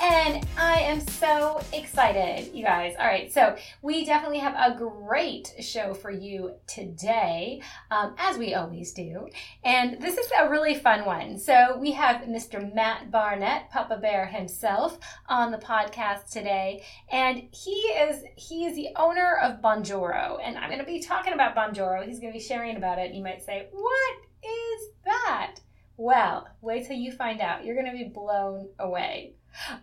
and I am so excited, you guys. All right, so we definitely have a great show for you today, um, as we always do. And this is a really fun one. So we have Mr. Matt Barnett, Papa Bear himself, on the podcast today, and he is he is the owner of Bonjoro, and I'm going to be talking about Bonjoro. He's going to be sharing about it. You might say, "What is that?" Well, wait till you find out. You're going to be blown away.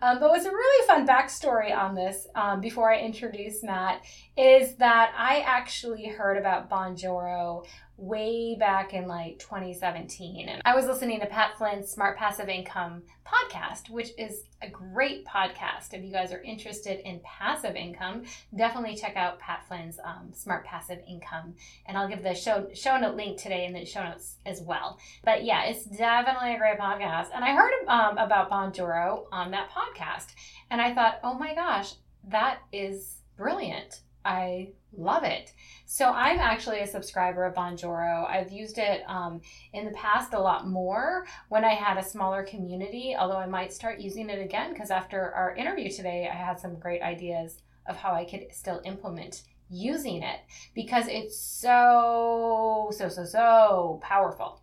Um, but what's a really fun backstory on this, um, before I introduce Matt, is that I actually heard about Bonjoro way back in like 2017. And I was listening to Pat Flynn's Smart Passive Income podcast, which is a great podcast. If you guys are interested in passive income, definitely check out Pat Flynn's um, Smart Passive Income. And I'll give the show, show note link today in the show notes as well. But yeah, it's definitely a great podcast. And I heard um, about Bonjoro on that podcast. And I thought, oh my gosh, that is brilliant. I love it. So I'm actually a subscriber of Bonjoro. I've used it um, in the past a lot more when I had a smaller community, although I might start using it again because after our interview today, I had some great ideas of how I could still implement using it because it's so, so, so, so powerful.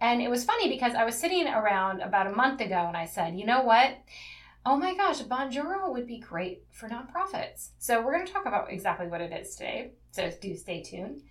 And it was funny because I was sitting around about a month ago and I said, you know what? oh my gosh, Bonjoro would be great for nonprofits. So we're going to talk about exactly what it is today. So do stay tuned.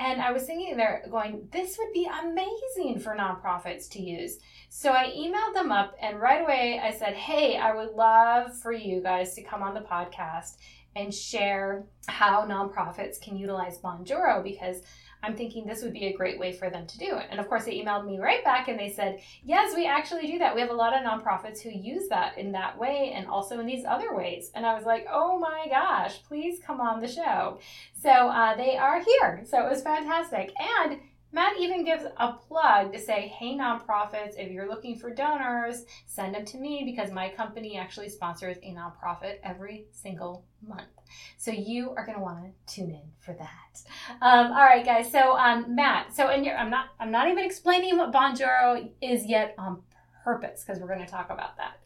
And I was thinking there, going, this would be amazing for nonprofits to use. So I emailed them up, and right away I said, hey, I would love for you guys to come on the podcast and share how nonprofits can utilize Bonjoro because I'm thinking this would be a great way for them to do it. And of course, they emailed me right back and they said, Yes, we actually do that. We have a lot of nonprofits who use that in that way and also in these other ways. And I was like, Oh my gosh, please come on the show. So uh, they are here. So it was fantastic. And Matt even gives a plug to say, hey, nonprofits, if you're looking for donors, send them to me because my company actually sponsors a nonprofit every single month. So you are going to want to tune in for that. Um, all right, guys. So um, Matt, so and I'm not I'm not even explaining what Bonjoro is yet on purpose because we're going to talk about that.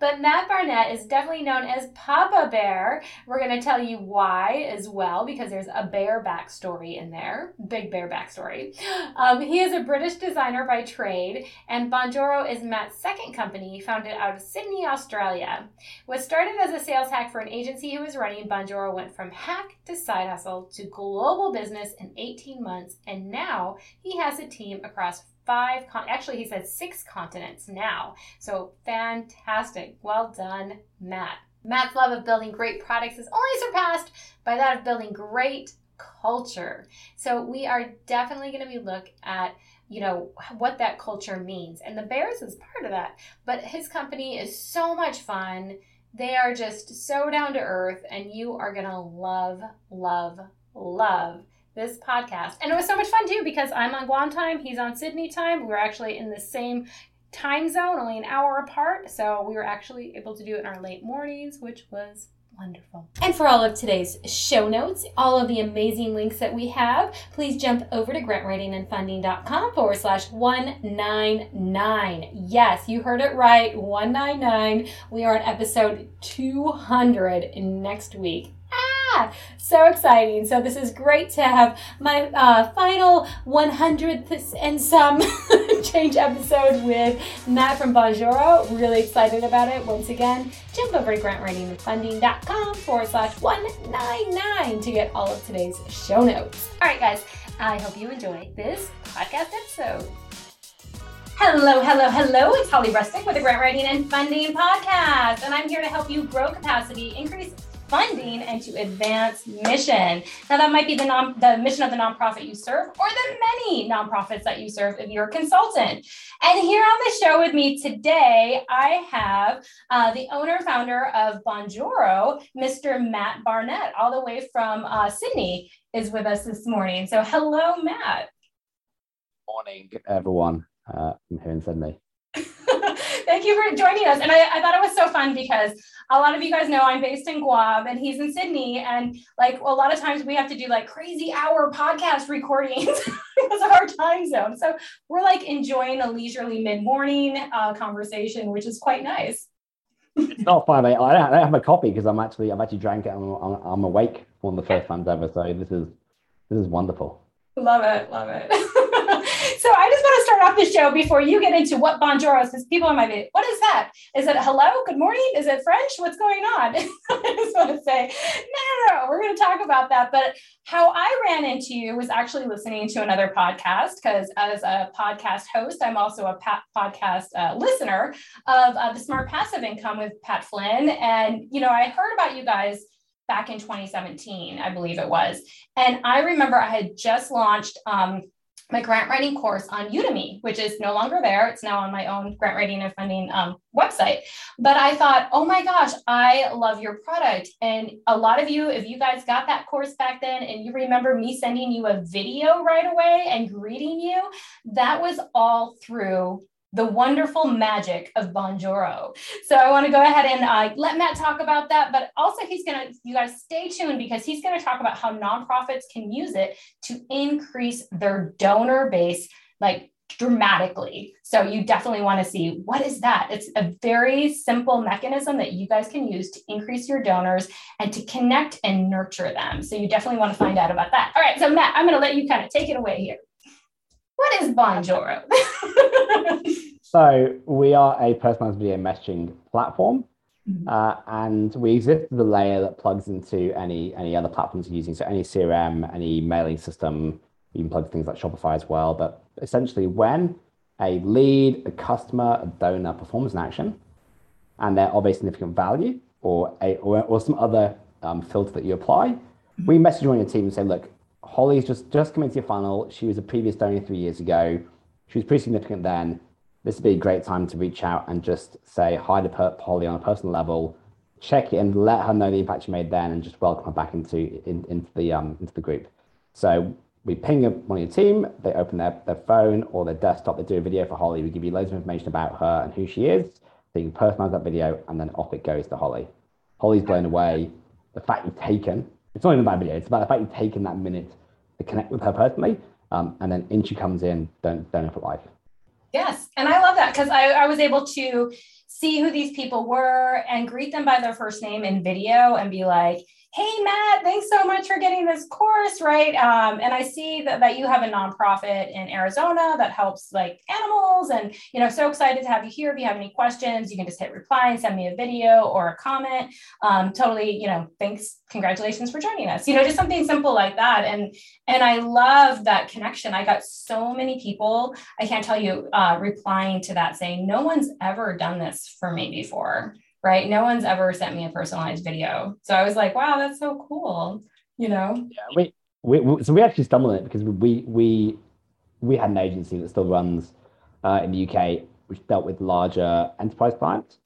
But Matt Barnett is definitely known as Papa Bear. We're going to tell you why as well, because there's a bear backstory in there. Big bear backstory. Um, he is a British designer by trade, and Bonjoro is Matt's second company, founded out of Sydney, Australia. What started as a sales hack for an agency he was running, Bonjoro went from hack to side hustle to global business in 18 months, and now he has a team across five, con- actually, he said six continents now. So fantastic. Well done, Matt. Matt's love of building great products is only surpassed by that of building great culture. So we are definitely going to be look at you know what that culture means and the bears is part of that but his company is so much fun they are just so down to earth and you are going to love love love this podcast. And it was so much fun too because I'm on Guam time, he's on Sydney time. We are actually in the same time zone, only an hour apart. So we were actually able to do it in our late mornings, which was wonderful. And for all of today's show notes, all of the amazing links that we have, please jump over to grantwritingandfunding.com forward slash 199. Yes, you heard it right, 199. We are on episode 200 next week so exciting. So this is great to have my uh, final 100th and some change episode with Matt from Bonjoro. Really excited about it. Once again, jump over to grantwritingandfunding.com forward slash 199 to get all of today's show notes. All right, guys, I hope you enjoy this podcast episode. Hello, hello, hello. It's Holly Rustick with the Grant Writing and Funding Podcast, and I'm here to help you grow capacity, increase funding and to advance mission. Now, that might be the non the mission of the nonprofit you serve, or the many nonprofits that you serve if you're a consultant. And here on the show with me today, I have uh, the owner founder of Bonjoro, Mr. Matt Barnett, all the way from uh, Sydney, is with us this morning. So, hello, Matt. Morning, everyone. Uh, I'm here in Sydney. Thank you for joining us. And I, I, thought it was so fun because a lot of you guys know I'm based in Guam and he's in Sydney. And like a lot of times we have to do like crazy hour podcast recordings because of our time zone. So we're like enjoying a leisurely mid morning uh, conversation, which is quite nice. It's not fun. I, I don't have a coffee because I'm actually I've actually drank it. I'm, I'm, I'm awake one of the first times ever. So this is this is wonderful. Love it, love it. so I just want to start off the show before you get into what Bonjoro is, people might be, what is that? Is it hello, good morning? Is it French? What's going on? I just want to say, no, no, no, we're going to talk about that. But how I ran into you was actually listening to another podcast, because as a podcast host, I'm also a podcast uh, listener of uh, the Smart Passive Income with Pat Flynn. And, you know, I heard about you guys back in 2017, I believe it was. And I remember I had just launched um, my grant writing course on Udemy, which is no longer there. It's now on my own grant writing and funding um, website. But I thought, oh my gosh, I love your product. And a lot of you, if you guys got that course back then and you remember me sending you a video right away and greeting you, that was all through the wonderful magic of Bonjoro. So I want to go ahead and uh, let Matt talk about that, but also he's going to, you guys stay tuned because he's going to talk about how nonprofits can use it to increase their donor base like dramatically. So you definitely want to see what is that? It's a very simple mechanism that you guys can use to increase your donors and to connect and nurture them. So you definitely want to find out about that. All right, so Matt, I'm going to let you kind of take it away here. What is Bonjoro? so we are a personalized video messaging platform. Mm-hmm. Uh, and we exist as a layer that plugs into any any other platforms you're using. So any CRM, any mailing system, you can plug things like Shopify as well. But essentially, when a lead, a customer, a donor performs an action, and they're of a significant value, or a or, or some other um, filter that you apply, mm-hmm. we message you on your team and say, look, Holly's just just come into your funnel. She was a previous donor three years ago. She was pretty significant then. This would be a great time to reach out and just say hi to Holly on a personal level, check it and let her know the impact you made then, and just welcome her back into in, into the um into the group. So we ping one of your team, they open their, their phone or their desktop, they do a video for Holly. We give you loads of information about her and who she is. So you can personalize that video and then off it goes to Holly. Holly's blown away. The fact you've taken it's not even about video. It's about the fact you've taken that minute to connect with her personally, um, and then in she comes in, don't don't for life. Yes, and I love that because I, I was able to see who these people were and greet them by their first name in video and be like, hey matt thanks so much for getting this course right? Um, and i see that, that you have a nonprofit in arizona that helps like animals and you know so excited to have you here. If you have any questions you can just hit reply and send me a video or a comment. Um, totally you know thanks congratulations for joining us. You know just something simple like that. And and i love that connection. I got so many people i can't tell you uh, replying to that saying no one's ever done this for me before right? No one's ever sent me a personalized video. So I was like, wow, that's so cool, you know? Yeah, we, we, we so we actually stumbled on it because we, we, we had an agency that still runs uh, in the UK, which dealt with larger enterprise clients.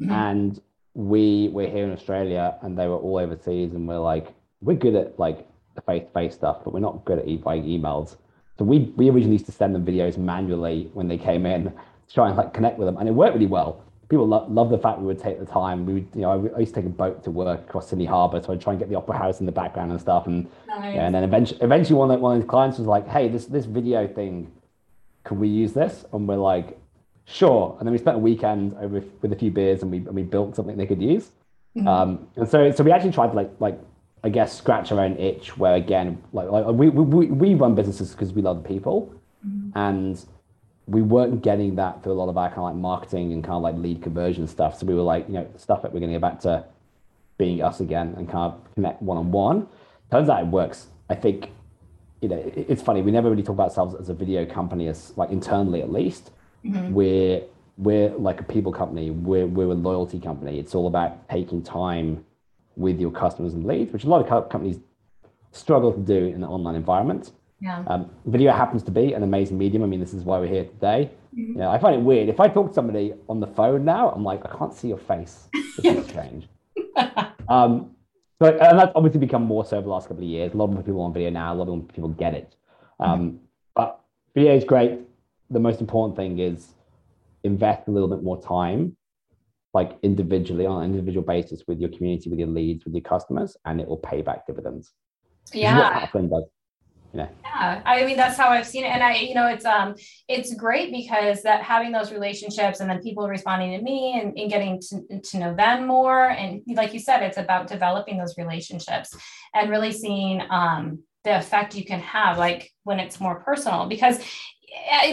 Mm-hmm. And we were here in Australia and they were all overseas and we're like, we're good at like the face-to-face stuff, but we're not good at e- emails. So we, we originally used to send them videos manually when they came in to try and like connect with them. And it worked really well people lo- love the fact we would take the time. We would, you know, I, used to take a boat to work across Sydney Harbour, so I'd try and get the opera house in the background and stuff. And nice. yeah, and then eventually, eventually one of, one of the clients was like, "Hey, this this video thing, can we use this?" And we're like, "Sure." And then we spent a weekend over with a few beers, and we and we built something they could use. Mm-hmm. Um, and so so we actually tried to like like I guess scratch our own itch. Where again, like, like we we we run businesses because we love people, mm-hmm. and we weren't getting that through a lot of our kind of like marketing and kind of like lead conversion stuff. So we were like, you know, stuff that we're going to get back to being us again and kind of connect one on one. Turns out it works. I think, you know, it's funny. We never really talk about ourselves as a video company, as like internally at least. Mm-hmm. We're we're like a people company. We're we're a loyalty company. It's all about taking time with your customers and leads, which a lot of companies struggle to do in an online environment. Yeah. Um, video happens to be an amazing medium. I mean, this is why we're here today. Mhm. You know, I find it weird. If I talk to somebody on the phone now, I'm like, I can't see your face. This is strange. Um, but and that's obviously become more so over the last couple of years. A lot more people on video now. A lot of people get it. Um, But video is great. The most important thing is invest a little bit more time, like individually on an individual basis with your community, with your leads, with your customers, and it will pay back dividends. This is what Yeah. Yeah, I mean that's how I've seen it, and I, you know, it's um, it's great because that having those relationships and then people responding to me and, and getting to, to know them more, and like you said, it's about developing those relationships and really seeing um the effect you can have, like when it's more personal, because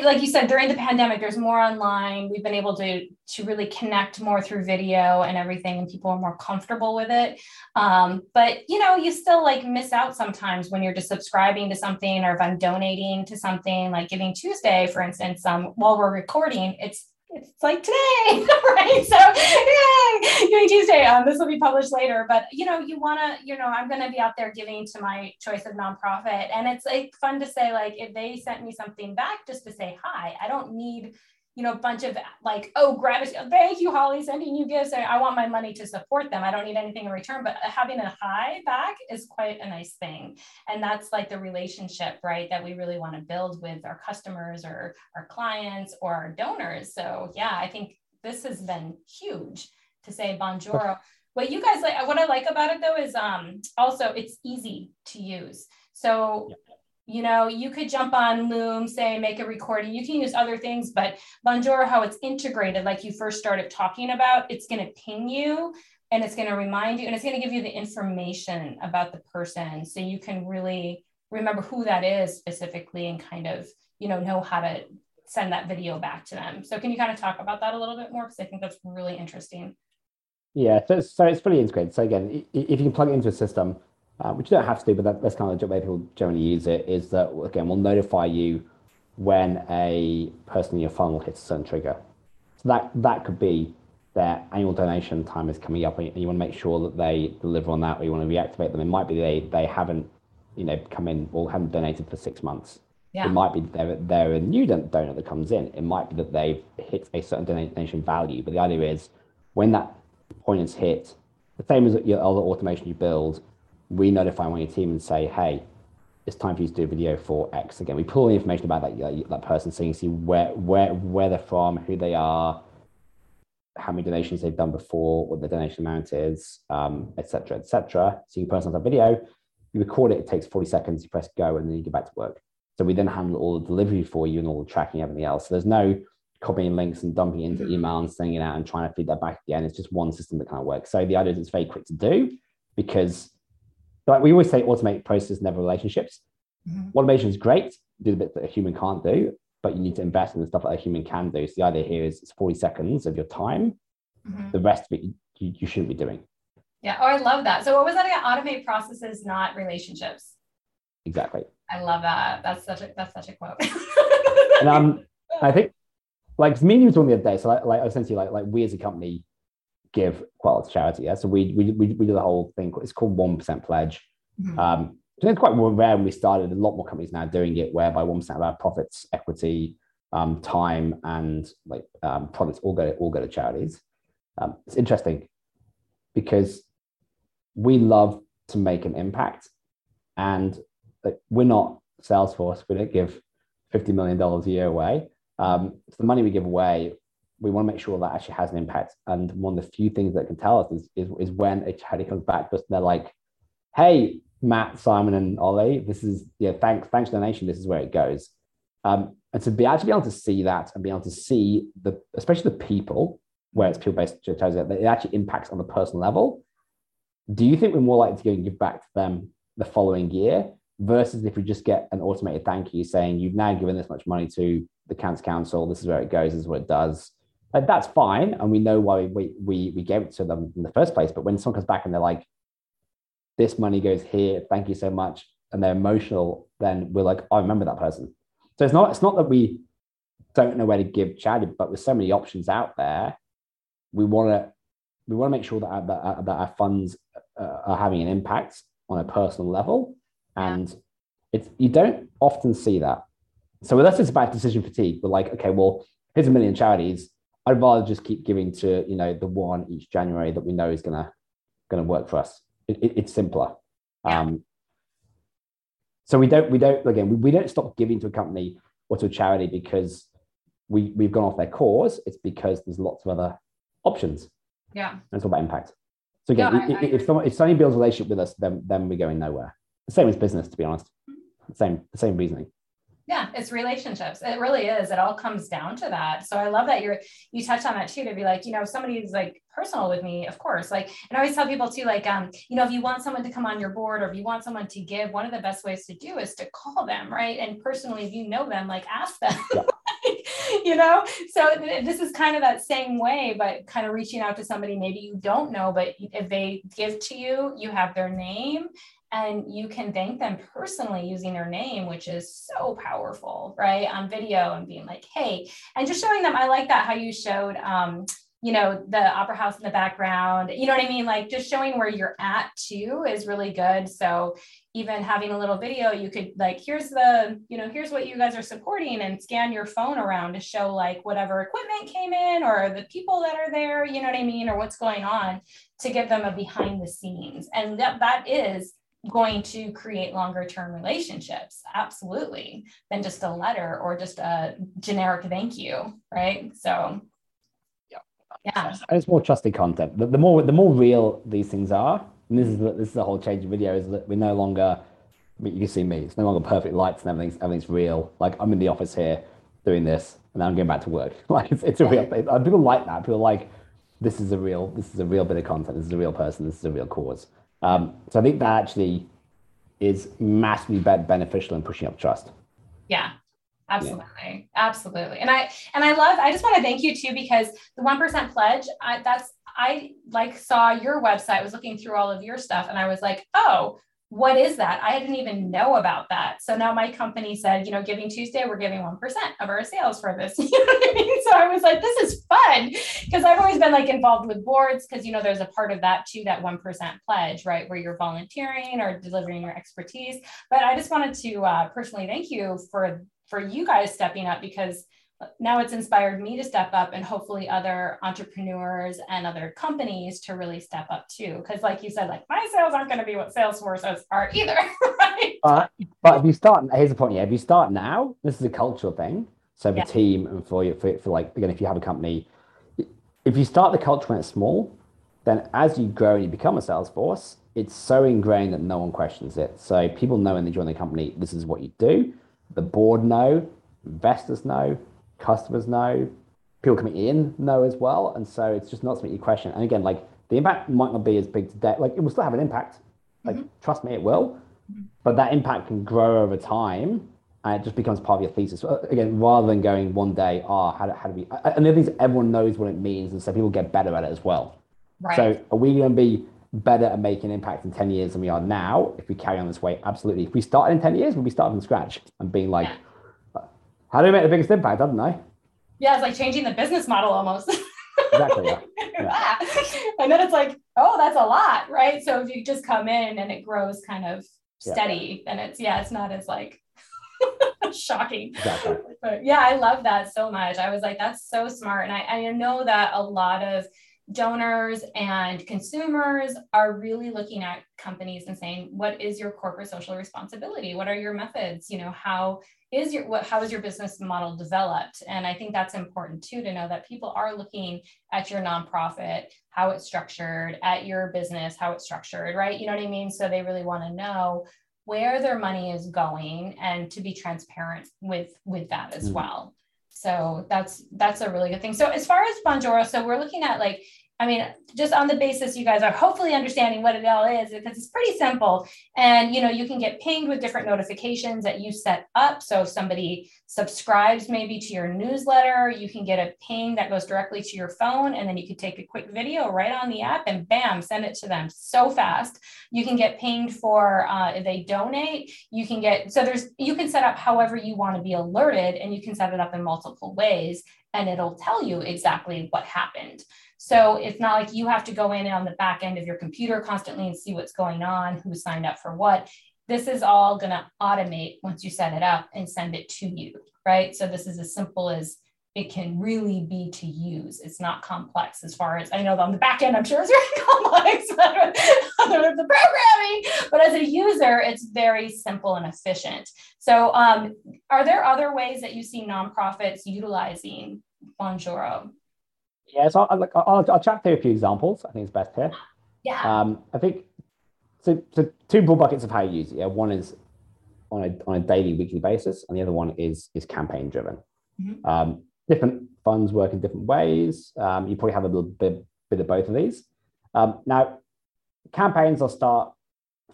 like you said during the pandemic there's more online. We've been able to to really connect more through video and everything and people are more comfortable with it. Um, but you know you still like miss out sometimes when you're just subscribing to something or if i'm donating to something like giving tuesday for instance um, while we're recording it's it's like today right? So yay giving tuesday. Um, this will be published later but you know you want to you know i'm going to be out there giving to my choice of nonprofit. And it's like fun to say like if they sent me something back just to say hi i don't need you know, a bunch of like, oh, gratitude. Thank you, Holly, sending you gifts. I, want my money to support them. I don't need anything in return, but having a high back is quite a nice thing. And that's like the relationship, right? That we really want to build with our customers or our clients or our donors. So yeah, I think this has been huge to say Bonjoro. What you guys like, what I like about it though is um also it's easy to use. So you know, you could jump on Loom, say, make a recording. You can use other things, but Bonjoro, how it's integrated, like you first started talking about, it's going to ping you and it's going to remind you and it's going to give you the information about the person. So you can really remember who that is specifically and kind of, you know, know how to send that video back to them. So can you kind of talk about that a little bit more? Because I think that's really interesting. Yeah, so, so it's fully integrated. So again, if you can plug it into a system, uh, which you don't have to do, but that, that's kind of the way people generally use it, is that again, we'll notify you when a person in your funnel hits a certain trigger. So that that could be their annual donation time is coming up, and you, want to make sure that they deliver on that, or you want to reactivate them. It might be they they haven't, you know, come in or haven't donated for six months. Yeah. It might be they're, they're a new donor that comes in. It might be that they've hit a certain donation value. But the idea is when that point is hit, the same as your other automation you build, we notify one of your team and say, hey, it's time for you to do a video for X. Again, we pull the information about that, that, that person so you can see where, where, where they're from, who they are, how many donations they've done before, what the donation amount is, um, et cetera, et cetera. So you can personalize that video, you record it, it takes 40 seconds, you press go, and then you get back to work. So we then handle all the delivery for you and all the tracking, everything else. So there's no copying links and dumping into email and sending it out and trying to feed that back again. It's just one system that kind of works. So the idea is it's very quick to do because like we always say automate process, never relationships. Mhm. Automation is great, do the bits that a human can't do, but you need to invest in the stuff that a human can do. So the idea here is it's 40 seconds of your time. Mhm. The rest of it you, you shouldn't be doing. Yeah. Oh, I love that. So what was that again? Automate processes, not relationships. Exactly. I love that. That's such a that's such a quote. And um, I think like me was on the other day. So like, like essentially like like we as a company give quite a lot to charity. Yeah. So we we we, we do the whole thing. It's called one percent pledge. Mhm. Um, so it's quite rare when we started. A lot more companies now doing it, whereby one percent of our profits, equity, um, time, and like um, products all go all go to charities. Um, it's interesting because we love to make an impact, and like, we're not Salesforce. We don't give fifty million dollars a year away. Um, so the money we give away, we want to make sure that actually has an impact. And one of the few things that can tell us is is, is when a charity comes back to us, and they're like, "Hey, Matt, Simon, and Ollie, this is yeah, thanks, thanks donation. This is where it goes." Um, and to be actually be able to see that and be able to see the, especially the people, where it's people based charities, that it actually impacts on the personal level. Do you think we're more likely to go and give back to them the following year versus if we just get an automated thank you saying you've now given this much money to the Cancer Council, this is where it goes, this is what it does. Like that's fine, and we know why we we we gave it to them in the first place. But when someone comes back and they're like, "This money goes here, thank you so much," and they're emotional, then we're like, "I remember that person." So it's not it's not that we don't know where to give charity, but with so many options out there, we want to we want to make sure that our, that, our, that our funds uh, are having an impact on a personal level, and it's you don't often see that. So unless it's about decision fatigue, we're like, okay, well, here's a million charities. I'd rather just keep giving to you know the one each January that we know is gonna gonna work for us. It, it, it's simpler. Yeah. Um, so we don't we don't again we, we don't stop giving to a company or to a charity because we we've gone off their cause. It's because there's lots of other options. Yeah. And it's all about impact. So again, No, I- i- if someone if somebody builds a relationship with us, then then we're going nowhere. The same as business, to be honest. Same the same reasoning. Yeah, it's relationships. It really is. It all comes down to that. So I love that you're you touched on that too to be like, you know, somebody's like personal with me, of course. Like, and I always tell people too, like, um, you know, if you want someone to come on your board or if you want someone to give, one of the best ways to do is to call them, right? And personally, if you know them, like ask them. Yeah. you know, so th- this is kind of that same way, but kind of reaching out to somebody maybe you don't know, but if they give to you, you have their name and you can thank them personally using their name which is so powerful right on video and being like hey and just showing them i like that how you showed um you know the opera house in the background you know what i mean? Like just showing where you're at too is really good. So even having a little video you could like here's the you know here's what you guys are supporting and scan your phone around to show like whatever equipment came in or the people that are there you know what i mean or what's going on to give them a behind the scenes. And that that is going to create longer term relationships absolutely than just a letter or just a generic thank you right so yeah And it's more trusted content. The, the more the more real these things are, and this is the, this is the whole change of video is that we're no longer. I mean, you can see me. It's no longer perfect lights and everything's everything's real. Like I'm in the office here doing this, and then I'm going back to work. Like it's, it's a real. thing. People like that. People like this is a real this is a real bit of content. This is a real person. This is a real cause. Um, so I think that actually is massively beneficial in pushing up trust. yeah absolutely. Absolutely. And i and i love i just want to thank you too because the 1% pledge I, that's i like saw your website was looking through all of your stuff and i was like oh what is that? I didn't even know about that. So now my company said you know giving tuesday we're giving 1% of our sales for this. So i was like this is fun because i've always been like involved with boards because you know there's a part of that too that 1% pledge right where you're volunteering or delivering your expertise. But i just wanted to uh, personally thank you for for you guys stepping up because now it's inspired me to step up and hopefully other entrepreneurs and other companies to really step up too because like you said like my sales aren't going to be what salesforce are either right Uh, but if you start, here's the point. Yeah, if you start now, this is a cultural thing. So for Yeah. team and for you, for, for like again, if you have a company, if you start the culture when it's small, then as you grow and you become a Salesforce, it's so ingrained that no one questions it. So people know when they join the company, this is what you do. The board know, investors know, customers know, people coming in know as well. And so it's just not something you question. And again, like the impact might not be as big today. Like it will still have an impact. Like trust me, it will. But that impact can grow over time and it just becomes part of your thesis. So, uh, again, rather than going one day, ah, how, do, how do we, and the other thing is everyone knows what it means. And so people get better at it as well. right So are we going to be better at making impact in 10 years than we are now if we carry on this way? Absolutely. If we started in 10 years, we'll be starting from scratch and being like, how do we make the biggest impact? I don't I? yeah it's like changing the business model almost Exactly. Yeah. Ah. and then it's like oh that's a lot right so if you just come in and it grows kind of Yeah. steady then it's yeah it's not as like shocking Exactly. but yeah, I love that so much. I was like, that's so smart. And I, I know that a lot of donors and consumers are really looking at companies and saying, what is your corporate social responsibility? What are your methods? You know, how is your what how is your business model developed? And I think that's important too to know that people are looking at your nonprofit, how it's structured, at your business, how it's structured, right? You know what I mean? So they really want to know where their money is going and to be transparent with with that as Mhm. well so that's that's a really good thing so as far as bonjoro so we're looking at like I mean, just on the basis you guys are hopefully understanding what it all is, because it's pretty simple. And you know, you can get pinged with different notifications that you set up. So if somebody subscribes maybe to your newsletter, you can get a ping that goes directly to your phone, and then you can take a quick video right on the app and bam, send it to them so fast. You can get pinged for uh, if they donate. You can get so there's you can set up however you want to be alerted, and you can set it up in multiple ways and it'll tell you exactly what happened. So it's not like you have to go in on the back end of your computer constantly and see what's going on, who signed up for what. This is all going to automate once you set it up and send it to you, right? So this is as simple as it can really be to use. It's not complex as far as I know on the back end, I'm sure it's very complex with the programming, but as a user, it's very simple and efficient. So, um, are there other ways that you see nonprofits utilizing Bonjoro? Yeah, so I'll, I'll, I'll chat through a few examples. I think it's best here. Yeah. Um, I think so. So two broad buckets of how you use it. Yeah, one is on a on a daily, weekly basis, and the other one is is campaign driven. Mm-hmm. Um, different funds work in different ways. Um, you probably have a little bit, bit of both of these. Um, now, campaigns I'll start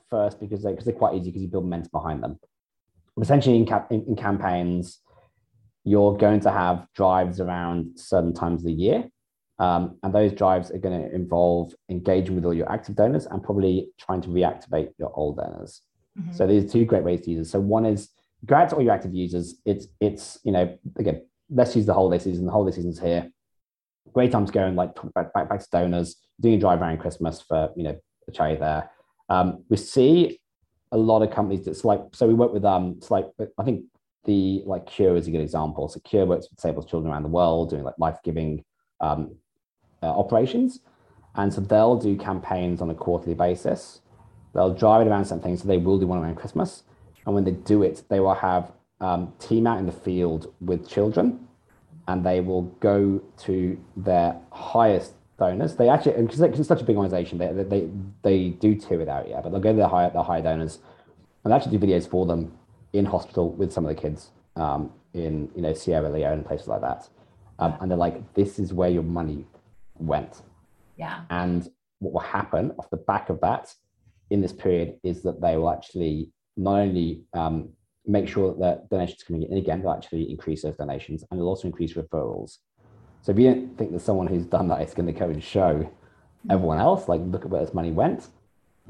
first because they, because they're quite easy because you build momentum behind them. Essentially, in, cap, in, in campaigns, you're going to have drives around certain times of the year. Um, and those drives are going to involve engaging with all your active donors and probably trying to reactivate your old donors. Mm-hmm. So these are two great ways to use it. So one is go out to all your active users. It's it's you know again let's use the holiday season. The holiday season's here. Great time to go and like back, back, back to donors, doing a drive around Christmas for, you know, the charity there. Um, we see a lot of companies that's like, so we work with, um, it's like, I think the like Cure is a good example. So Cure works with disabled children around the world doing like life-giving um, uh, operations. And so they'll do campaigns on a quarterly basis. They'll drive it around something. So they will do one around Christmas. And when they do it, they will have um, team out in the field with children and they will go to their highest donors. They actually, because it's such a big organization, they, they, they do tier it out, yeah, but they'll go to their higher, their higher donors and actually do videos for them in hospital with some of the kids um, in, you know, Sierra Leone and places like that. Um, and they're like, this is where your money went. Yeah. And what will happen off the back of that in this period is that they will actually not only um, make sure that donations coming in again they'll actually increase those donations and it'll also increase referrals. So if you don't think that someone who's done that is going to go and show everyone else, like look at where this money went,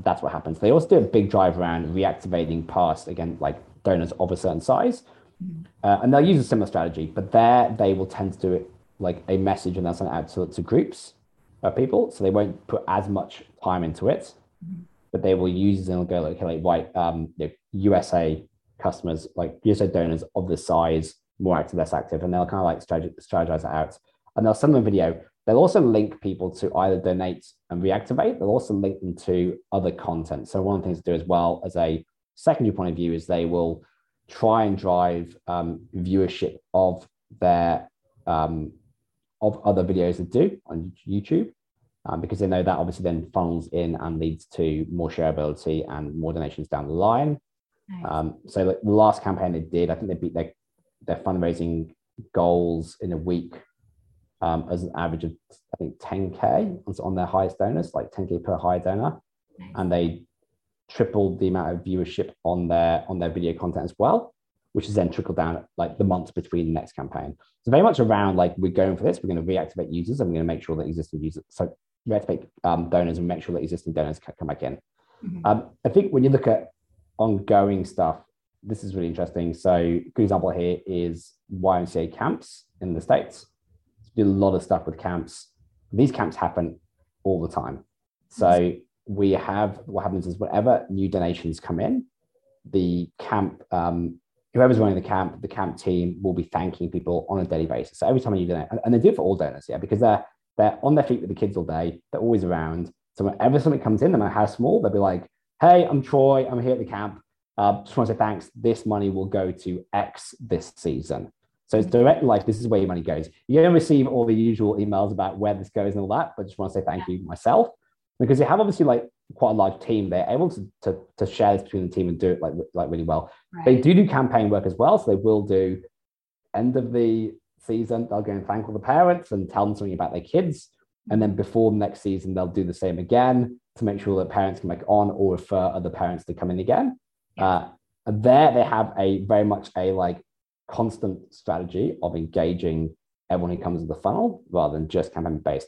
that's what happens. They also do a big drive around reactivating past again like donors of a certain size, mm-hmm. uh, and they'll use a similar strategy, but there they will tend to do it like a message and that's an ad to, to groups of people, so they won't put as much time into it, mm-hmm. but they will use it and go like, okay, like white um, you know, USA customers, like USA donors of this size, more active, less active, and they'll kind of like strategize it out. And they'll send them a video. They'll also link people to either donate and reactivate. They'll also link them to other content. So one of the things to do as well as a secondary point of view is they will try and drive um, viewership of their um, of other videos that do on YouTube. Um, because they know that obviously then funnels in and leads to more shareability and more donations down the line. Nice. Um, so like the last campaign they did, I think they beat their, their fundraising goals in a week um, as an average of I think 10k on their highest donors, like 10k per high donor, nice. and they tripled the amount of viewership on their on their video content as well, which is then trickled down like the months between the next campaign. So very much around like we're going for this, we're going to reactivate users, and we're going to make sure that existing users so reactivate um, donors and make sure that existing donors come back in. Mm-hmm. Um, I think when you look at ongoing stuff, this is really interesting. So, good example here is YMCA camps in the States. We do a lot of stuff with camps. These camps happen all the time. So, we have what happens is whatever new donations come in, the camp, um, whoever's running the camp, the camp team will be thanking people on a daily basis. So, every time you donate, and they do it for all donors, yeah, because they're they're on their feet with the kids all day, they're always around. So, whenever something comes in, no matter how small, they'll be like, hey, I'm Troy, I'm here at the camp. Uh, just want to say thanks. This money will go to X this season. So it's direct like this is where your money goes. You don't receive all the usual emails about where this goes and all that, but just want to say thank you myself because you have obviously like quite a large team. They're able to, to, to share this between the team and do it like, like really well. Right. They do do campaign work as well. So they will do end of the season, they'll go and thank all the parents and tell them something about their kids. And then before the next season, they'll do the same again to make sure that parents can make on or refer other parents to come in again. Uh, there, they have a very much a like constant strategy of engaging everyone who comes to the funnel rather than just campaign based.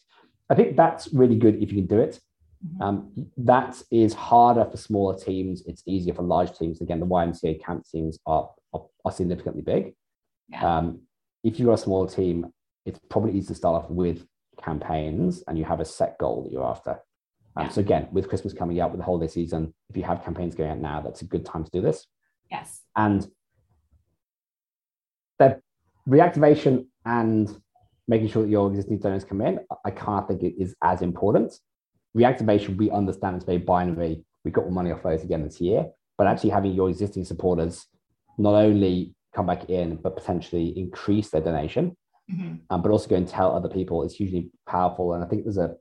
I think that's really good if you can do it. Mm-hmm. Um, that is harder for smaller teams. It's easier for large teams. Again, the YMCA camp teams are, are, are significantly big. Yeah. Um, if you're a smaller team, it's probably easy to start off with campaigns and you have a set goal that you're after. Um, Yeah. So again, with Christmas coming up, with the holiday season, if you have campaigns going out now, that's a good time to do this. Yes. And the reactivation and making sure that your existing donors come in, I can't think it is as important. Reactivation, we understand it's very binary. We got more money off those again this year, but actually having your existing supporters not only come back in, but potentially increase their donation, Mhm. um, but also go and tell other people is hugely powerful. And I think there's a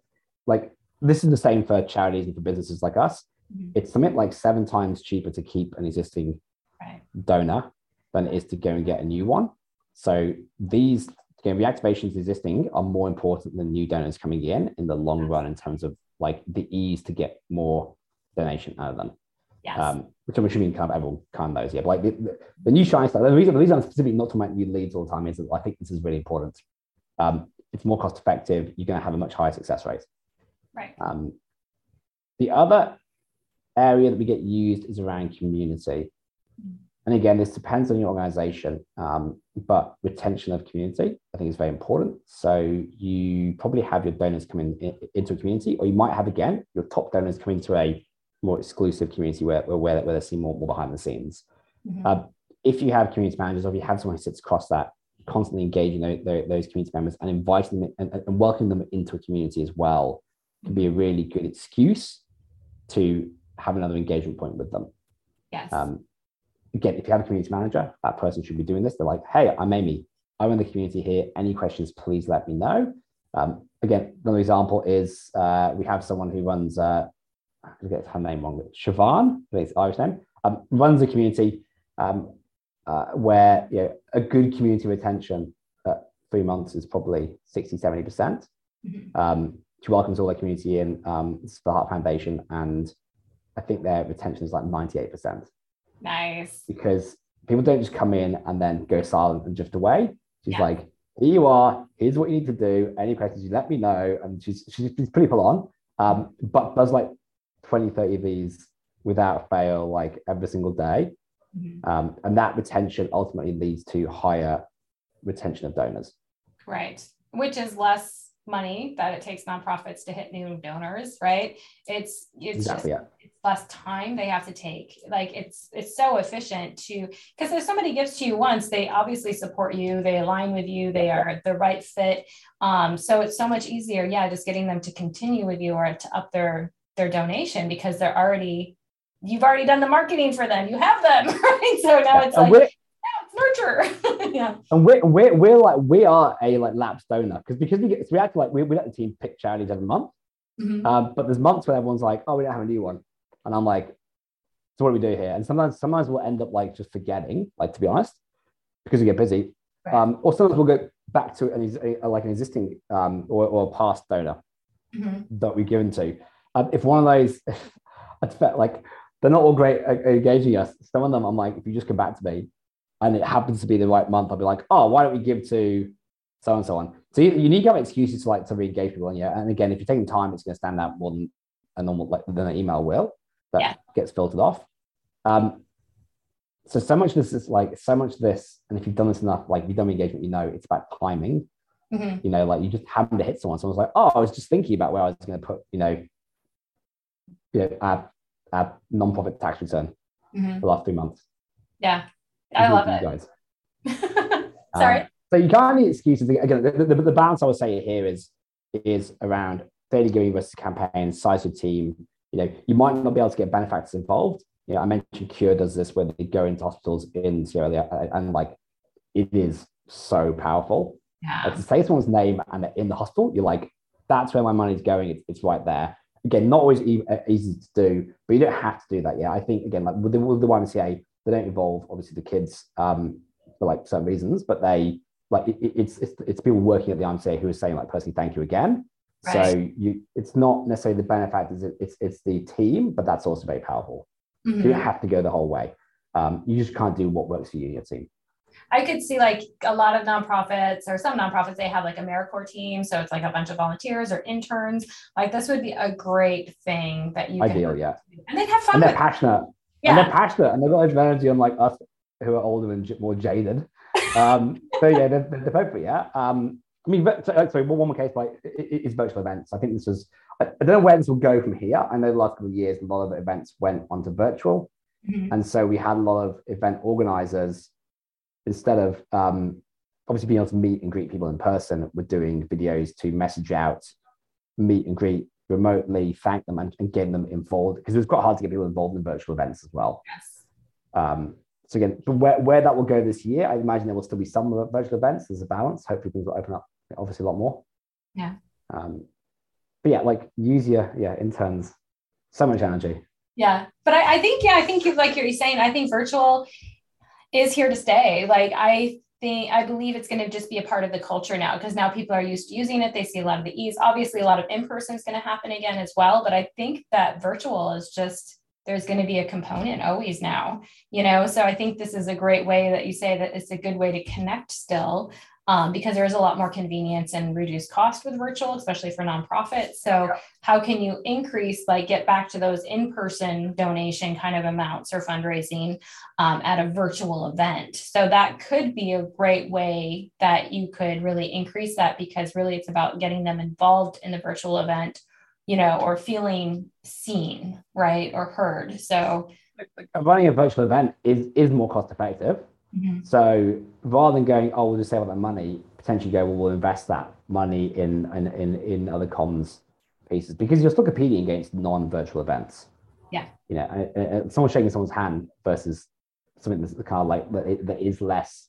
like this is the same for charities and for businesses like us. Mhm. It's something like seven times cheaper to keep an existing Right. donor than it is to go and get a new one. So these again, reactivations existing are more important than new donors coming in in the long run in terms of like the ease to get more donation out of them. Yes. Um, which I'm assuming kind of everyone kind of knows. Yeah, but like the, the, the new shine stuff. The reason, the reason I'm specifically not talking about new leads all the time is that I think this is really important. Um, it's more cost effective. You're going to have a much higher success rate. right. Um, the other area that we get used is around community. And again, this depends on your organization, um, but retention of community, I think, is very important. So you probably have your donors come in, in- into a community, or you might have again your top donors come into a more exclusive community where where, where they see more, more behind the scenes. Mhm. Uh, if you have community managers, or if you have someone who sits across that, constantly engaging those, those community members and inviting them and, and welcoming them into a community as well can be a really good excuse to have another engagement point with them. yes. Um, again, if you have a community manager, that person should be doing this. They're like, hey, I'm Amy. I run the community here. Any questions, please let me know. Um, again, another example is uh, we have someone who runs, uh, I'm get her name wrong, Siobhan, I think it's Irish name, um, runs a community um, uh, where you know, a good community retention at three months is probably 60, 70%. Mhm. Um, she welcomes all their community in. Um, it's the Heart Foundation, and I think their retention is like 98% nice. because people don't just come in and then go silent and drift away. She's Yeah. like, here you are, here's what you need to do. Any questions, you let me know. And she's she's, she's pretty full on. Um, but does like 20, 30 of these without fail, like every single day. Mhm. Um, and that retention ultimately leads to higher retention of donors. Right. Which is less money that it takes nonprofits to hit new donors, right? It's it's exactly. just Yeah. it's less time they have to take. Like it's it's so efficient to because if somebody gives to you once, they obviously support you, they align with you, they are the right fit. Um, so it's so much easier, yeah, just getting them to continue with you or to up their their donation because they're already you've already done the marketing for them. You have them, right? So now it's like we're, now it's nurture. yeah. and we're, we're, we're like we are a like lapsed donor because because we get we have to like we, we let the team pick charities every month Mhm. um, but there's months where everyone's like oh we don't have a new one and i'm like so what do we do here and sometimes sometimes we'll end up like just forgetting like to be honest because we get busy Right. um, or sometimes we'll go back to an, a, like an existing um, or, or past donor Mhm. that we've given to um, if one of those i felt like they're not all great at at engaging us some of them i'm like if you just come back to me and it happens to be the right month, I'll be like, oh, why don't we give to so and so on? So you, you need to have excuses to like to re-engage people on you. And again, if you're taking time, it's going to stand out more than a normal like than an email will that Yeah. gets filtered off. Um, so so much of this is like so much of this, and if you've done this enough, like if you've done engagement, you know it's about timing. Mhm. You know, like you just happen to hit someone. Someone's like, oh, I was just thinking about where I was going to put, you know, you know, our, our non-profit tax return Mhm. for the last three months. Yeah. I love You it. guys. Sorry. Um, so you can't need excuses. Again, the, the, the balance I would say here is is around daily giving versus campaign, size of team. You know, you might not be able to get benefactors involved. You know, I mentioned Cure does this where they go into hospitals in Sierra Leone, and, and like it is so powerful. Like, yeah. to say someone's name and they're in the hospital, you're like, that's where my money's going. It's, it's right there. Again, not always e- easy to do, but you don't have to do that. Yeah, I think again, like with the, with the YMCA, they don't involve obviously the kids um, for like certain reasons, but they like it, it- it's, it's it's people working at the YMCA who are saying like personally thank you again. So you, it's not necessarily the benefactors, it- it's it's the team, but that's also very powerful. You Mhm. don't have to go the whole way. Um, you just can't do what works for you and your team. I could see like a lot of nonprofits or some nonprofits, they have like AmeriCorps team. So it's like a bunch of volunteers or interns. Like this would be a great thing that you Ideal, yeah. and they'd have fun And they're with. passionate. Yeah. they're passionate and they've got energy unlike us who are older and more jaded um so yeah they're, they're yeah um I mean, sorry, one more case like is virtual events. I think this was. I don't know where this will go from here. I know the last couple of years, a lot of events went onto virtual, mm-hmm. and so we had a lot of event organizers instead of um, obviously being able to meet and greet people in person, we're doing videos to message out, meet and greet remotely, thank them, and, and getting them involved because it was quite hard to get people involved in virtual events as well. Yes. Um, so again, but where, where that will go this year, I imagine there will still be some virtual events. There's a balance. Hopefully, things will open up obviously a lot more. Yeah. Um, but yeah, like use your yeah interns. So much energy. Yeah, but I, I think yeah, I think you, like you're saying, I think virtual is here to stay. Like I I believe it's going to just be a part of the culture now because now people are used to using it. They see a lot of the ease. Obviously, a lot of in person is going to happen again as well. But I think that virtual is just there's going to be a component always now, you know. So I think this is a great way that you say that it's a good way to connect still um, because there is a lot more convenience and reduced cost with virtual, especially for nonprofits. So, yeah. how can you increase, like, get back to those in person donation kind of amounts or fundraising um, at a virtual event? So, that could be a great way that you could really increase that because really it's about getting them involved in the virtual event, you know, or feeling seen, right, or heard. So, running a virtual event is is more cost effective Mm-hmm. So rather than going, oh, we'll just save all that money, potentially go, well, we'll invest that money in in in, in other comms pieces because you're still competing against non-virtual events. Yeah. You know, someone shaking someone's hand versus something that's kind of like that, that is less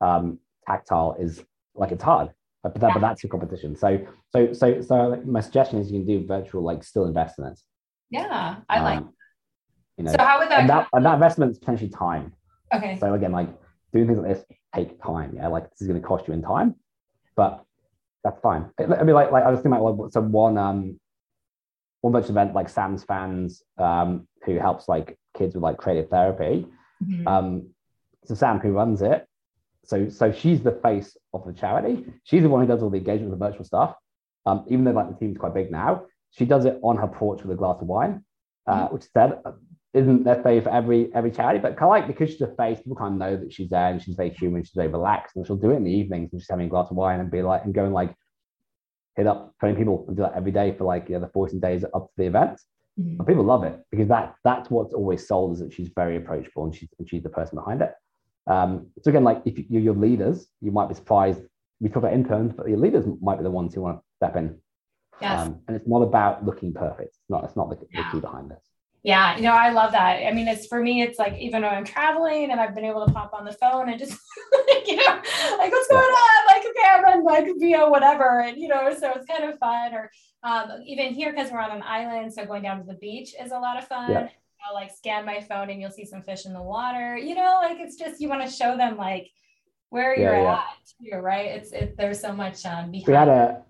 um, tactile is like it's hard. But, that, yeah. but that's your competition. So so so so my suggestion is you can do virtual, like still invest in it. Yeah, I um, like. You know, so how would that? And that, and that investment is potentially time. Okay. So again, like doing things like this take time. Yeah, like this is going to cost you in time, but that's fine. I mean, like, like I was thinking about like some one um one bunch of event like Sam's fans um who helps like kids with like creative therapy. Mm-hmm. Um, so Sam who runs it. So so she's the face of the charity. She's the one who does all the engagement with the virtual stuff. Um, even though like the team's quite big now, she does it on her porch with a glass of wine, uh, mm-hmm. which is said isn't necessarily for every every charity, but kind of like because she's a face, people kind of know that she's there and she's very human, she's very relaxed, and she'll do it in the evenings and she's having a glass of wine and be like and go and like hit up 20 people and do that every day for like you know, the 14 days up to the event. Mm-hmm. And people love it because that that's what's always sold is that she's very approachable and she's and she's the person behind it. Um, so again, like if you're your leaders, you might be surprised. We talk about interns, but your leaders might be the ones who want to step in. Yes. Um, and it's not about looking perfect. It's not. It's not the, yeah. the key behind this. Yeah, you know, I love that. I mean, it's for me, it's like even when I'm traveling and I've been able to pop on the phone and just like, you know, like what's going on? Like, okay, I'm on like via whatever. And you know, so it's kind of fun. Or um, even here, because we're on an island, so going down to the beach is a lot of fun. Yeah. I'll like scan my phone and you'll see some fish in the water. You know, like it's just you want to show them like where you're yeah. at. Right. It's it, there's so much um behind. We had a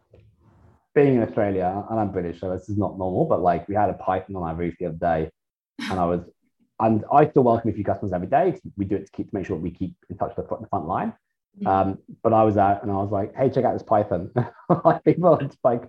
being in Australia, and I'm British, so this is not normal, but like we had a python on our roof the other day, and I was, and I still welcome a few customers every day. We do it to keep to make sure we keep in touch with the front line. Mm-hmm. Um, but I was out and I was like, hey, check out this python. like people just like,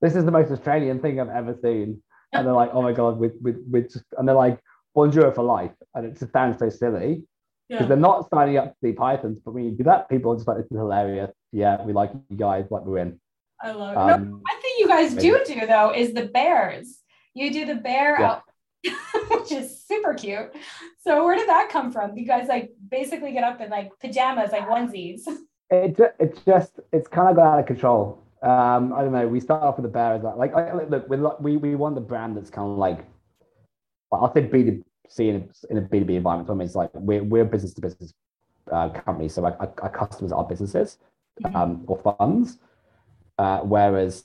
this is the most Australian thing I've ever seen. And they're like, oh my God, with with with and they're like, Bonjoro for life. And it just sounds so silly because yeah. they're not signing up to be pythons. But when you do that, people are just like, this is hilarious. Yeah, we like you guys, like we're in. I love it. Um, no, one thing you guys do do though is the bears. You do the bear yeah. out, which is super cute. So where did that come from? You guys like basically get up in like pajamas, like onesies. It it's just it's kind of got out of control. Um, I don't know. We start off with the bear as like, like look, we we we want the brand that's kind of like, well, I'll say B two C in a, in a B two B environment. So I mean, it's like we're we're business to business uh, company, so our, our, customers are businesses mm-hmm. um, or funds. Uh, whereas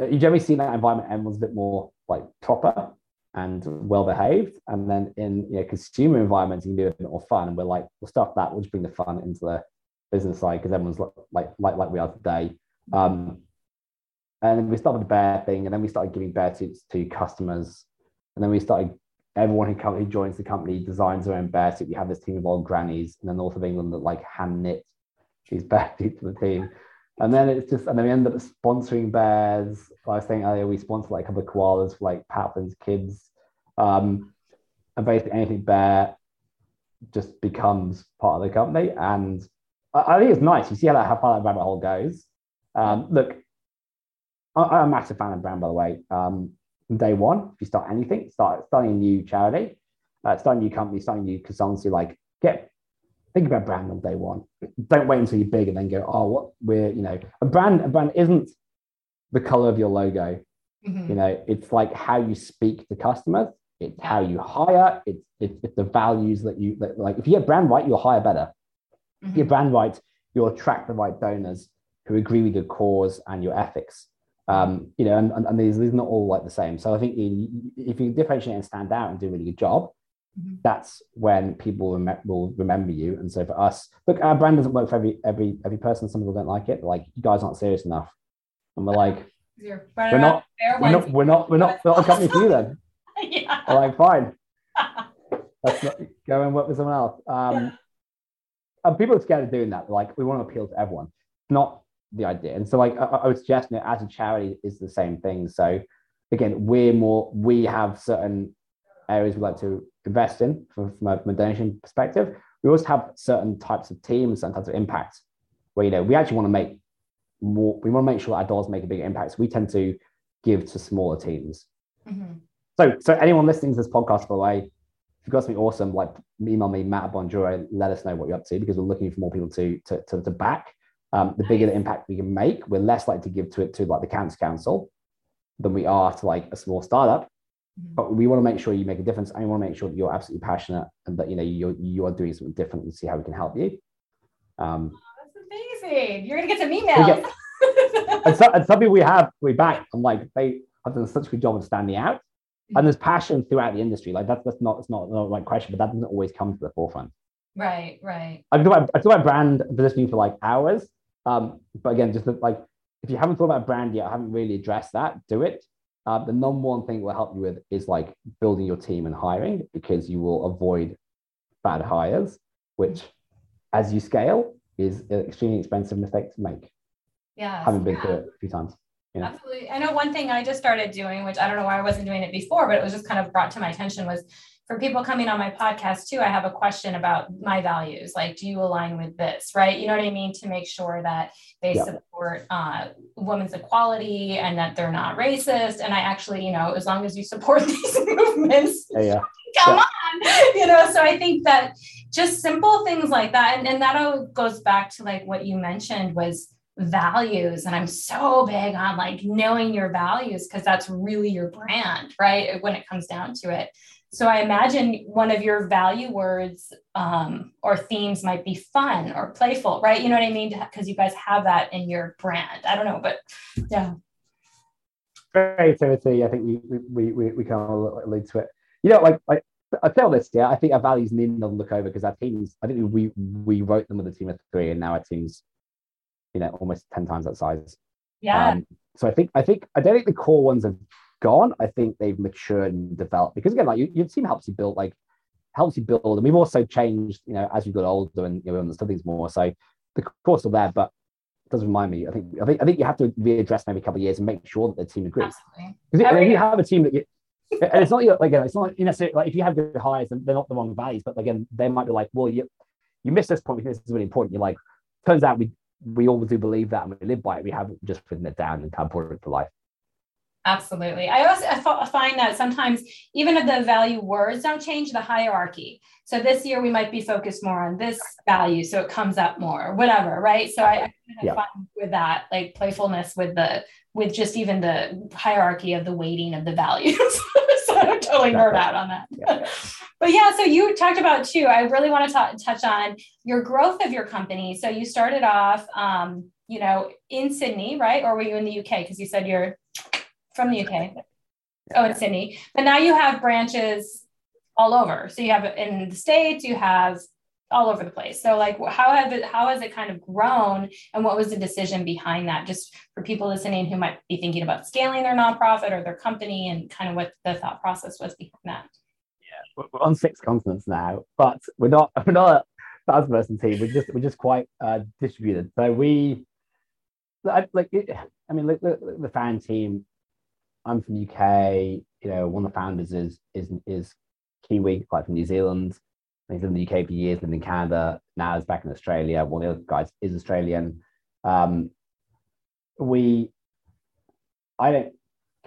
uh, you generally see that environment, everyone's a bit more like proper and well behaved. And then in you know, consumer environments, you can do a bit more fun. And we're like, we'll start that. We'll just bring the fun into the business side because everyone's like, like like we are today. Um, and then we started the bear thing, and then we started giving bear suits to customers. And then we started everyone who, come, who joins the company designs their own bear suit. We have this team of old grannies in the north of England that like hand knit these bear suits for the team. And then it's just, and then we end up sponsoring bears. I was saying earlier, we sponsor like a couple of koalas for like Patlin's kids. Um, and basically anything bear just becomes part of the company. And I, I think it's nice. You see how that how far that rabbit hole goes. Um, look, I, I'm a massive fan of brand, by the way. Um, from day one, if you start anything, start starting a new charity, uh, starting a new company, starting a new consultancy, like get think about brand on day one. Don't wait until you're big and then go, oh, what we're, you know, a brand, a brand isn't the color of your logo. Mhm. You know, it's like how you speak to customers, it's how you hire, it's, it's, it's the values that you that, like. If you get brand right, you'll hire better. If you get Mhm. brand right, you'll attract the right donors who agree with your cause and your ethics. Um, you know, and, and, and these, these are not all like the same. So I think you, if you differentiate and stand out and do a really good job, Mhm. that's when people rem- will remember you. And so for us, look, our brand doesn't work for every every every person. Some people don't like it. They're like, you guys aren't serious enough, and we're like, we're not, we're not, we're not, we're not, we're not a company for you then. yeah. I'm like, fine. Let's not, go and work with someone else. Um, and people are scared of doing that. Like, we want to appeal to everyone. It's not the idea. And so, like, I, I would suggest, you know, as a charity, is the same thing. So, again, we're more, we have certain areas we like to invest in from, from, a, from a donation perspective. We also have certain types of teams, certain types of impact where, you know, we actually want to make more, we want to make sure our dollars make a bigger impact. So we tend to give to smaller teams. Mhm. So, so anyone listening to this podcast, by the way, if you've got something awesome, like email me, Matt at Bonjoro, let us know what you're up to because we're looking for more people to to, to, to back. Um, the bigger the impact we can make, we're less likely to give to it to like the Cancer Council than we are to like a small startup. Mhm. But we want to make sure you make a difference, and we want to make sure that you're absolutely passionate and that you know you're you are doing something different and see how we can help you. Um, That's amazing. You're gonna get some emails. get- and, so, and some people we have we back, I'm like they have done such a good job of standing out. And there's passion throughout the industry. Like that's that's not it's not, not the right question, but that doesn't always come to the forefront. right, right. I can talk about I talk about brand positioning for like hours. Um, but again, just like if you haven't thought about brand yet, I haven't really addressed that, do it. Uh, the number one thing we'll help you with is like building your team and hiring because you will avoid bad hires, which as you scale is an extremely expensive mistake to make. Yeah. Having been through it a few times. Yeah. Absolutely. I know one thing I just started doing, which I don't know why I wasn't doing it before, but it was just kind of brought to my attention was for people coming on my podcast too, I have a question about my values. Like, do you align with this? Right. You know what I mean? To make sure that they Yeah. support uh, women's equality and that they're not racist. And I actually, you know, as long as you support these movements, Yeah, yeah. come on you know so i think that just simple things like that and, and that all goes back to like what you mentioned was values and i'm so big on like knowing your values because that's really your brand right when it comes down to it so i imagine one of your value words um, or themes might be fun or playful right you know what i mean because you guys have that in your brand i don't know but yeah creativity. I think we we we, we kind of allude to it. You know, like like I tell this, yeah. I think our values need to look over because our teams. I think we we wrote them with a team of three, and now our team's, you know, almost ten times that size. yeah Um, so I think I think I don't think the core ones have gone. I think they've matured and developed because again, like you, your team helps you build like helps you build, and we've also changed. You know, as we got older and you know, we understood things more. So the core's still there, but it does remind me. I think I think I think you have to readdress maybe a couple of years and make sure that the team agrees. Because if you have a team that you, and it's not your- like again, it's not necessarily like if you have good hires and they're not the wrong values, but again, they might be like, well, you you missed this point because this is really important. You're like, turns out we we all do believe that and we live by it. We haven't just written it down and kind of brought it to life. Absolutely. I also find that sometimes even if the value words don't change the hierarchy. So this year we might be focused more on this value, so it comes up more, whatever, right? So I, I kind of Yeah. find with that, like playfulness with the with just even the hierarchy of the weighting of the values. so I'm totally nerd out on that. Yeah. But yeah, so you talked about too. I really want to ta- touch on your growth of your company. So you started off, um, you know, in Sydney, right? Or were you in the UK? Because you said you're from the UK. Oh, in Sydney. But now you have branches all over. So you have in the states, you have all over the place. So like, how have it? How has it kind of grown? And what was the decision behind that? Just for people listening who might be thinking about scaling their nonprofit or their company, and kind of what the thought process was behind that. We're we're on six continents now, but we're not we're not a thousand person team. We're just we're just quite uh, distributed. So we I, like it, I mean, look, look, look, the fan team. I'm from UK. You know, one of the founders is is is Kiwi, like from New Zealand. He's lived in the UK for years, lived in Canada. Now he's back in Australia. One of the other guys is Australian. Um, we, I don't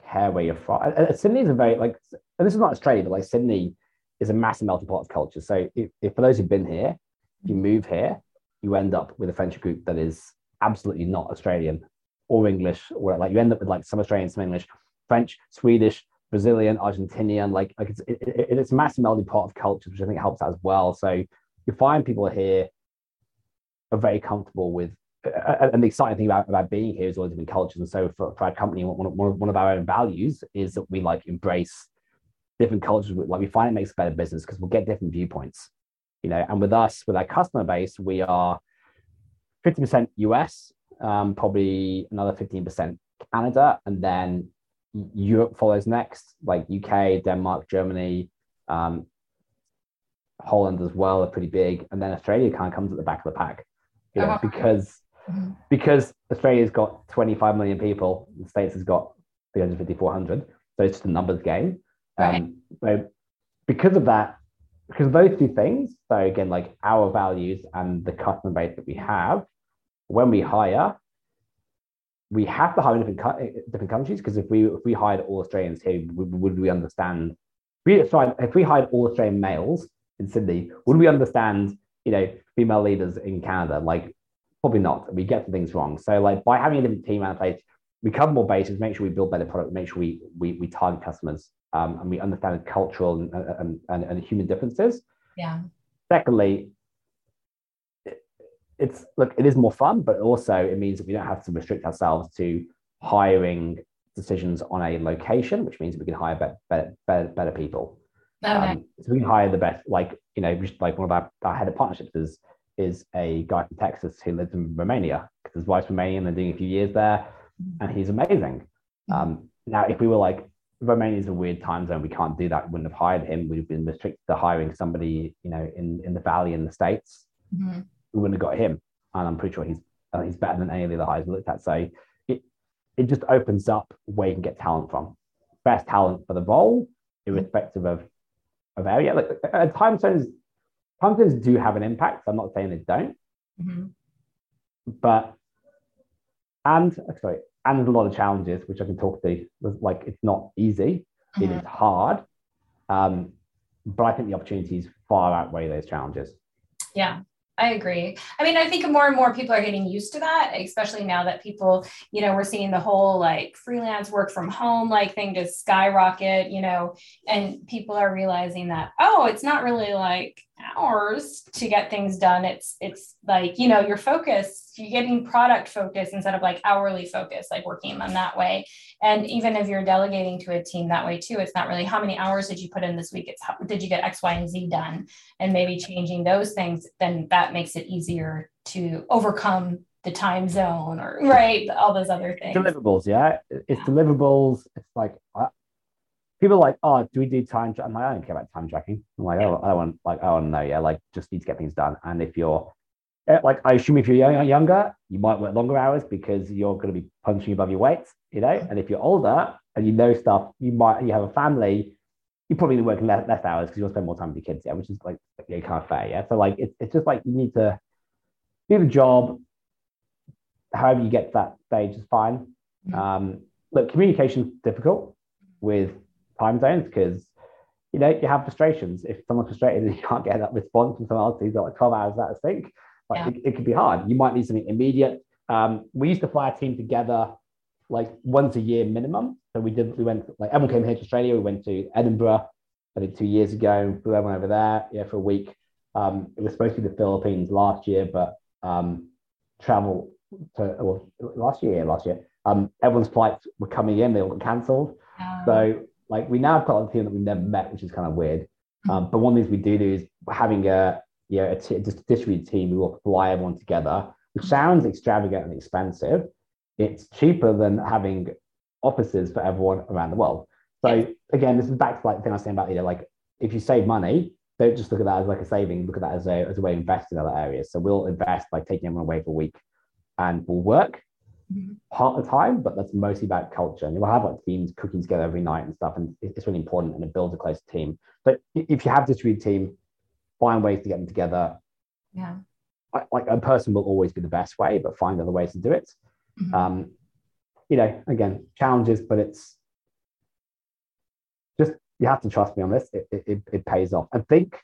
care where you're from. Uh, Sydney is a very like, and this is not Australia, but like Sydney is a massive melting pot of culture. So if, if for those who've been here, if you move here, you end up with a friendship group that is absolutely not Australian or English, or like you end up with like some Australian, some English, French, Swedish, Brazilian, Argentinian, like like it's it, it, it's a massive melting pot of cultures, which I think helps as well. So you find people here are very comfortable with. And the exciting thing about, about being here is all different cultures. And so for, for our company, one, one, one of our own values is that we like embrace different cultures. Like we find it makes a better business because we'll get different viewpoints, you know. And with us, with our customer base, we are 50% US, um, probably another 15% Canada, and then Europe follows next, like UK, Denmark, Germany, um, Holland as well are pretty big, and then Australia kind of comes at the back of the pack, you know, uh-huh. because mm-hmm. because Australia's got 25 million people, the States has got 350, 400, so it's just a numbers game. Um, right. So because of that, because of those two things, so again, like our values and the customer base that we have, when we hire, we have to hire in different, different countries because if we if we hired all Australians here, would, we understand? We, sorry, if we hired all Australian males in Sydney, would we understand? You know, female leaders in Canada, like probably not. We get things wrong. So like by having a different team in place, we cover more bases, make sure we build better product, make sure we we, we target customers, um, and we understand cultural and, and, and, and human differences. Yeah. Secondly, it's look, it is more fun, but also it means that we don't have to restrict ourselves to hiring decisions on a location, which means we can hire better, better, better, better people. Okay. Um, so we can hire the best, like you know, just like one of our, our head of partnerships is is a guy from Texas who lives in Romania because his wife's Romanian and doing a few years there, mm-hmm. and he's amazing. Mm-hmm. Um, now, if we were like Romania is a weird time zone, we can't do that. We wouldn't have hired him. We've been restricted to hiring somebody, you know, in in the Valley in the States. Mm-hmm we wouldn't have got him. And I'm pretty sure he's uh, he's better than any of the other hires we looked at. So it it just opens up where you can get talent from. Best talent for the role, irrespective of of area. Like uh, time zones, time zones do have an impact. I'm not saying they don't, mm-hmm. but and sorry, and there's a lot of challenges which I can talk to. Like it's not easy. Mm-hmm. It is hard. Um, but I think the opportunities far outweigh those challenges. Yeah, I agree. I mean, I think more and more people are getting used to that, especially now that people, you know, we're seeing the whole like freelance work from home like thing just skyrocket, you know, and people are realizing that, oh, it's not really like hours to get things done. It's it's like, you know, your focus, you're getting product focus instead of like hourly focus, like working on that way. And even if you're delegating to a team that way too, it's not really how many hours did you put in this week? It's how did you get X, Y, and Z done? And maybe changing those things, then that makes it easier to overcome the time zone or right all those other things deliverables yeah it's yeah. deliverables it's like people are like, oh, do we do time? Tra-? I'm like, I don't care about time tracking. I'm like, oh, I don't want like, I want to know, yeah, like just need to get things done. And if you're eh, like, I assume if you're younger, you might work longer hours because you're going to be punching above your weight, you know. And if you're older and you know stuff, you might you have a family, you probably work less, less hours because you want to spend more time with your kids, yeah, which is like yeah, kind of fair, yeah. So like, it's it's just like you need to do the job. However you get to that stage is fine. Mm-hmm. Um, look, communication is difficult with time zones because you know you have frustrations. If someone's frustrated and you can't get that response from someone else who's got like 12 hours out of sync, like yeah. it, it could be hard. You might need something immediate. Um, we used to fly a team together like once a year minimum. So we did we went like everyone came here to Australia. We went to Edinburgh, I think two years ago. Flew everyone over there, yeah, for a week. Um, it was supposed to be the Philippines last year, but um, travel to well, last year, last year. Um, everyone's flights were coming in, they all got cancelled. Oh. So like we now have got a team that we've never met, which is kind of weird. Hmm. Um, but one of the things we do do is having a you know a, t- a distributed team. We will fly everyone together, which sounds extravagant and expensive. It's cheaper than having offices for everyone around the world. So again, this is back to like the thing I was saying about you know like if you save money, don't just look at that as like a saving. Look at that as a as a way to invest in other areas. So we'll invest by taking everyone away for a week, and we'll work mm-hmm. part of the time, but that's mostly about culture. And we'll have like teams cooking together every night and stuff, and it's really important and it builds a close team. But if you have this read team, find ways to get them together. Yeah. I, like a person will always be the best way, but find other ways to do it. Mhm. Um, you know, again, challenges, but it's just you have to trust me on this. It it, it, it pays off. I think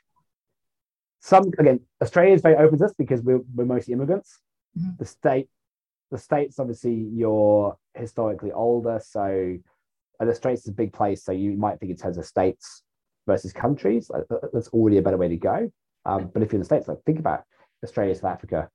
some again, Australia is very open to this because we're we're mostly immigrants. Mhm. The state, the states, obviously, you're historically older, so and the states is a big place. So you might think in terms of states versus countries. That's already a better way to go. Um, but if you're in the states, like think about Australia, South Africa,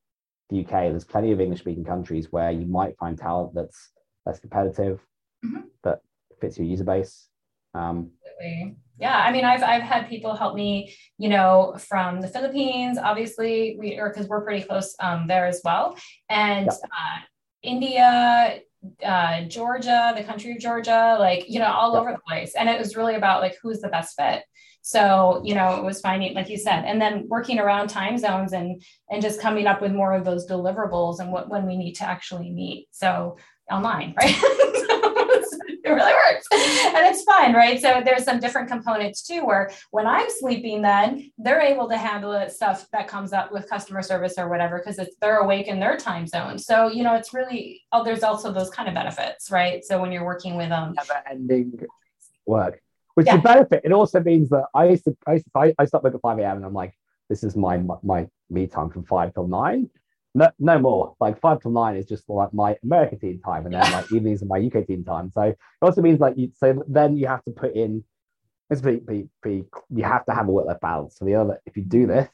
the UK. There's plenty of English-speaking countries where you might find talent that's less competitive, Mhm. that fits your user base. Um, Absolutely. Yeah, I mean, I've I've had people help me, you know, from the Philippines, obviously, we or because we're pretty close um, there as well, and uh, India, uh, Georgia, the country of Georgia, like you know, all over the place, and it was really about like who's the best fit. So you know, it was finding, like you said, and then working around time zones and and just coming up with more of those deliverables and what when we need to actually meet. So online, right? it really works and it's fun right so there's some different components too where when i'm sleeping then they're able to handle it stuff that comes up with customer service or whatever because it's they're awake in their time zone so you know it's really oh there's also those kind of benefits right so when you're working with um never-ending work, which Yeah. is a benefit. It also means that I used to, I, used to, I, I stop work at 5 a.m. and I'm like, this is my my me time from 5 till 9. No, no more. Like 5 till 9 is just like my American team time, and then like evenings are my UK team time. So it also means like you, so then you have to put in, it's pretty, pretty, pretty, you have to have a work life balance. So the other, if you do this,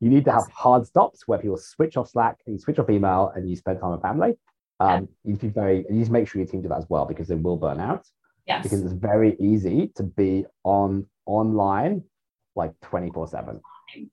you need to have hard stops where people switch off Slack and you switch off email and you spend time with family. Um, you need to be very, you need to make sure your team do that as well because they will burn out yes because it's very easy to be on online like 24 7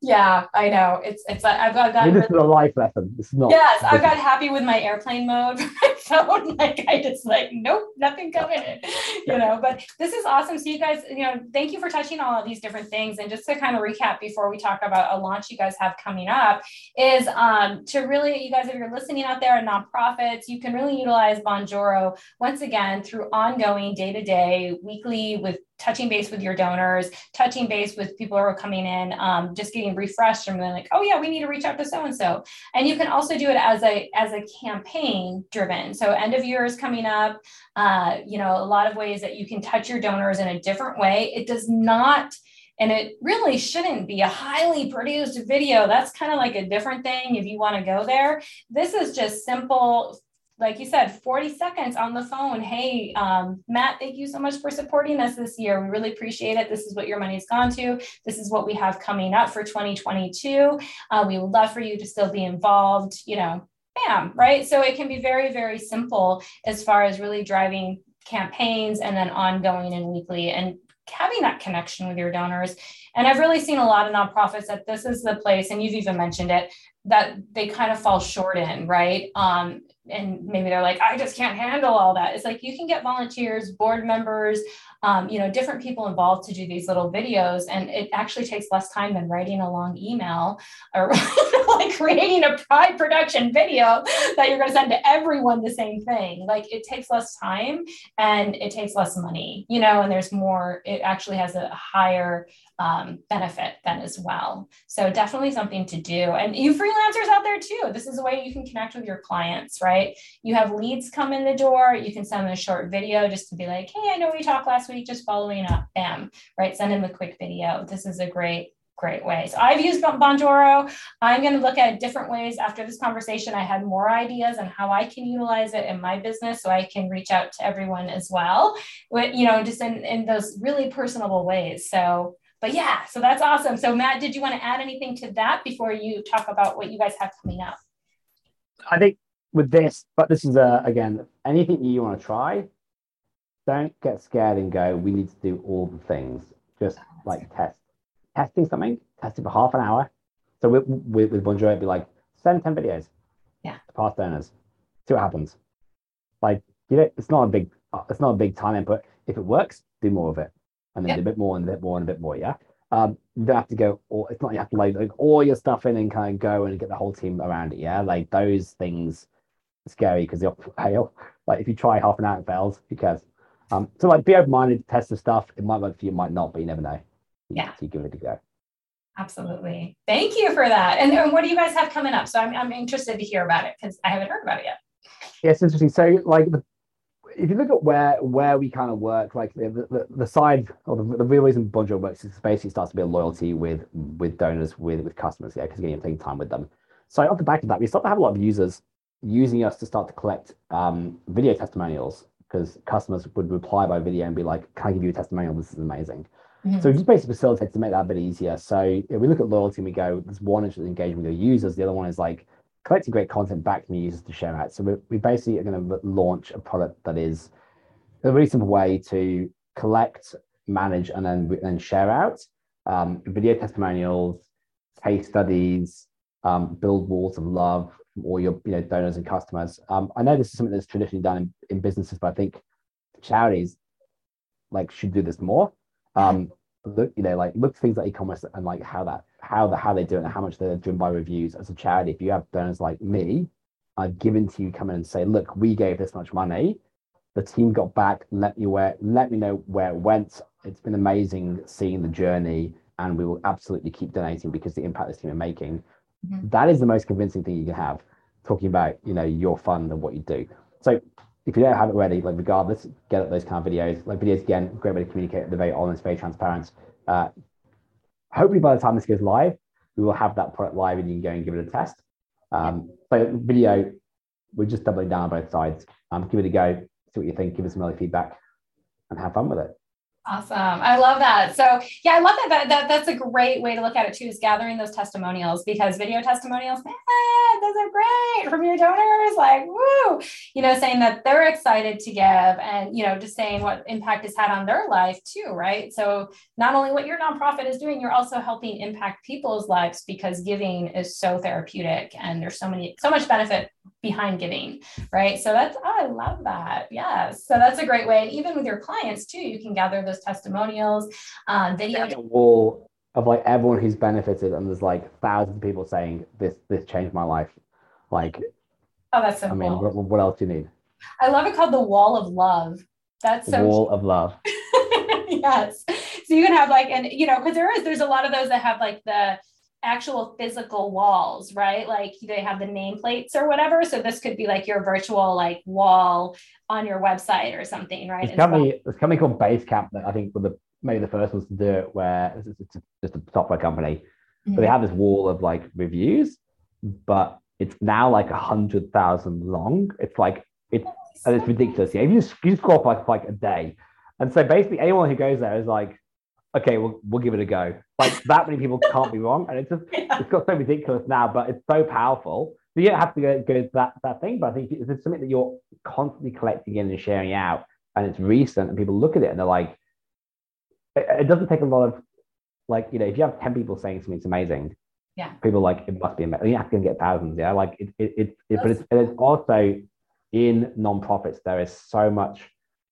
yeah i know it's it's i've got I mean, this is a life lesson this is not Yes, I've got happy with my airplane mode my phone. Like I just like, nope, nothing coming in, you know. But this is awesome. So you guys, you know, thank you for touching all of these different things. And just to kind of recap before we talk about a launch you guys have coming up, is um to really, you guys, if you're listening out there and nonprofits, you can really utilize Bonjoro once again through ongoing day to day, weekly with touching base with your donors, touching base with people who are coming in, um, just getting refreshed and being like, oh yeah, we need to reach out to so and so and you can also do it as a as a campaign driven. So end of year is coming up. Uh, you know a lot of ways that you can touch your donors in a different way. It does not and it really shouldn't be a highly produced video. That's kind of like a different thing if you want to go there. This is just simple like you said 40 seconds on the phone hey um, matt thank you so much for supporting us this year we really appreciate it this is what your money's gone to this is what we have coming up for 2022 uh, we would love for you to still be involved, you know, bam, right? So it can be very, very simple as far as really driving campaigns and then ongoing and weekly and having that connection with your donors. And I've really seen a lot of nonprofits that this is the place, and you've even mentioned it, that they kind of fall short in, right? Um, and maybe they're like, I just can't handle all that. It's like you can get volunteers, board members, um, you know, different people involved to do these little videos, and it actually takes less time than writing a long email or like creating a pride production video that you're going to send to everyone the same thing. Like it takes less time and it takes less money, you know, and there's more. It actually has a higher um, benefit then as well. So definitely something to do. And you freelancers out there too. This is a way you can connect with your clients, right? You have leads come in the door. You can send them a short video just to be like, hey, I know we talked last week, just following up. Bam, right? Send them a quick video. This is a great great way. So I've used Bon- Bonjoro. I'm going to look at different ways after this conversation. I had more ideas on how I can utilize it in my business so I can reach out to everyone as well, with, you know, just in, in those really personable ways. So, but yeah, so that's awesome. So Matt, did you want to add anything to that before you talk about what you guys have coming up? I think with this, but this is a, again, anything you want to try, don't get scared and go, we need to do all the things. Just like test. Testing something, test it for half an hour. So with, with, with Bonjoro, it'd be like, send 10 videos Yeah. to past donors. See what happens. Like, you know, it's not a big, uh, it's not a big time input. If it works, do more of it. And then Yeah. a bit more and a bit more and a bit more. Yeah. Um, you don't have to go, or it's not you have to load like, all your stuff in and kind of go and get the whole team around it. Yeah. Like those things are scary because they'll fail. Like if you try half an hour it fails, who cares? Um, so like be open minded, test the stuff. It might work for you, might not, but you never know. You- Yeah. So you give it a go. Absolutely. Thank you for that. And, and what do you guys have coming up? So I'm, I'm interested to hear about it because I haven't heard about it yet. Yeah, interesting. So like the, if you look at where where we kind of work, like the, the, the side or the, the real reason Bonjoro works is basically starts to build loyalty with with donors, with with customers, yeah, because again, you're taking time with them. So off the back of that, we start to have a lot of users using us to start to collect um, video testimonials because customers would reply by video and be like, "Can I give you a testimonial? This is amazing." Mm-hmm. So just basically facilitate to make that a bit easier. So if we look at loyalty and we go, there's one is engagement with your users, the other one is like collecting great content back from users to share out. So we, we basically are going to launch a product that is a really simple way to collect, manage, and then then share out um, video testimonials, case studies, um, build walls of love from all your you know donors and customers. Um, I know this is something that's traditionally done in, in businesses, but I think charities like should do this more um, look, you know, like look things like e-commerce and like how that how the how they do it and how much they're driven by reviews as a charity. If you have donors like me, I've given to you come in and say, look, we gave this much money. The team got back, let me where let me know where it went. It's been amazing seeing the journey, and we will absolutely keep donating because the impact this team are making. Mm-hmm. That is the most convincing thing you can have, talking about you know your fund and what you do. So if you don't have it ready, like regardless, get those kind of videos. Like videos again, great way to communicate. They're very honest, very transparent. Uh, hopefully, by the time this goes live, we will have that product live and you can go and give it a test. Um, so video, we're just doubling down on both sides. Um, give it a go, see what you think, give us some early feedback, and have fun with it. Awesome. I love that. So yeah, I love that. that. That that's a great way to look at it too, is gathering those testimonials because video testimonials, man, those are great from your donors. Like, woo, you know, saying that they're excited to give and you know, just saying what impact it's had on their life too, right? So not only what your nonprofit is doing, you're also helping impact people's lives because giving is so therapeutic and there's so many so much benefit behind giving, right? So that's, oh, I love that. Yes. So that's a great way. And even with your clients too, you can gather those testimonials, um, video. A wall of like everyone who's benefited, and there's like thousands of people saying this this changed my life. Like, oh, that's so. I mean, what, what, else do you need? I love it called the Wall of Love. That's so. Wall of Love. yes. So you can have like, and you know, because there is, there's a lot of those that have like the actual physical walls, right? Like they have the nameplates or whatever. So this could be like your virtual like wall on your website or something, right? There's company, there's a company called Basecamp that I think were the maybe the first ones to do it, where it's, just a software company, mm-hmm. but they have this wall of like reviews, but it's now like a hundred thousand long. It's like it's and it's ridiculous. Yeah, if you just, you scroll up like like a day, and so basically anyone who goes there is like okay, we'll, we'll give it a go. Like that many people can't be wrong. And it's just, it's got so ridiculous now, but it's so powerful. So you don't have to go, go to that, that thing, but I think it's something that you're constantly collecting in and sharing out and it's recent and people look at it and they're like, it, it doesn't take a lot of like, you know, if you have 10 people saying something's amazing, yeah, people like, it must be amazing. You have to get thousands. Yeah. Like it, it, it, it but it's, it's also in nonprofits, there is so much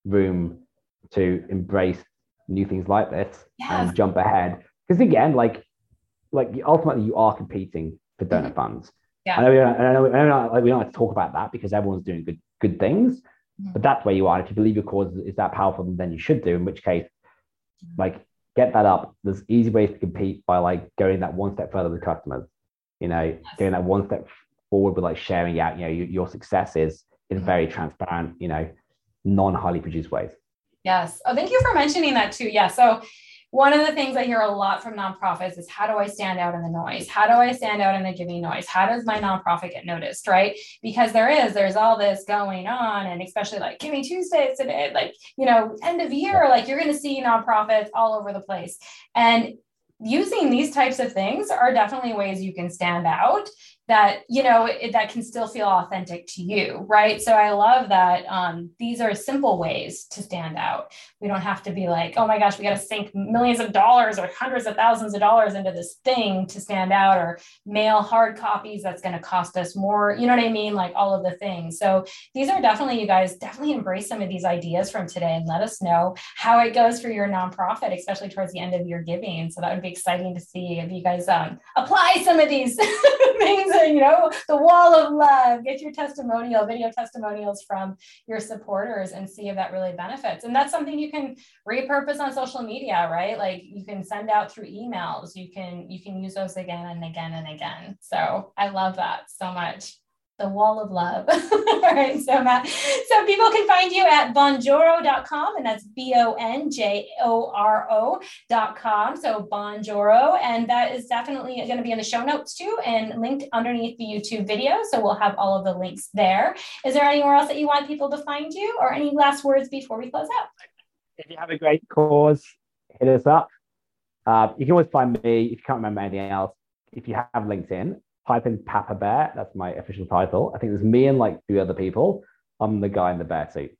room to embrace new things like this and jump ahead. Because again, like like ultimately you are competing for donor mm-hmm. funds. Yeah. I know, we don't, I know, I know like, we don't like to talk about that because everyone's doing good good things, mm-hmm. but that's where you are. If you believe your cause is that powerful, then you should do. In which case, mm-hmm. like get that up. There's easy ways to compete by like going that one step further with customers. You know, yes. going that one step forward with like sharing out. You know, your, your successes in mm-hmm. very transparent. You know, non highly produced ways. Yes. Oh, thank you for mentioning that too. Yeah. So one of the things I hear a lot from nonprofits is how do I stand out in the noise? How do I stand out in the giving noise? How does my nonprofit get noticed? Right. Because there is, there's all this going on, and especially like Giving Tuesdays today, like, you know, end of year, like you're going to see nonprofits all over the place. And using these types of things are definitely ways you can stand out that you know it, that can still feel authentic to you right? So i love that um, these are simple ways to stand out. We don't have to be like oh my gosh we got to sink millions of dollars or hundreds of thousands of dollars into this thing to stand out or mail hard copies that's going to cost us more you know what i mean? Like all of the things. So these are definitely you guys definitely embrace some of these ideas from today and let us know how it goes for your nonprofit especially towards the end of your giving. So that would be exciting to see if you guys um, apply some of these things. You know, the wall of love. Get your testimonial, video testimonials from your supporters, and see if that really benefits. And that's something you can repurpose on social media, right? Like you can send out through emails. You can you can use those again and again and again. So I love that so much the wall of love. All right, so Matt, so people can find you at bonjoro.com and that's B O N J O R O.com. So bonjoro, and that is definitely going to be in the show notes too and linked underneath the YouTube video. So we'll have all of the links there. Is there anywhere else that you want people to find you or any last words before we close out? If you have a great cause, hit us up. Uh, you can always find me if you can't remember anything else. If you have LinkedIn, type in Papa Bear. That's my official title. I think there's me and like two other people. I'm the guy in the bear suit.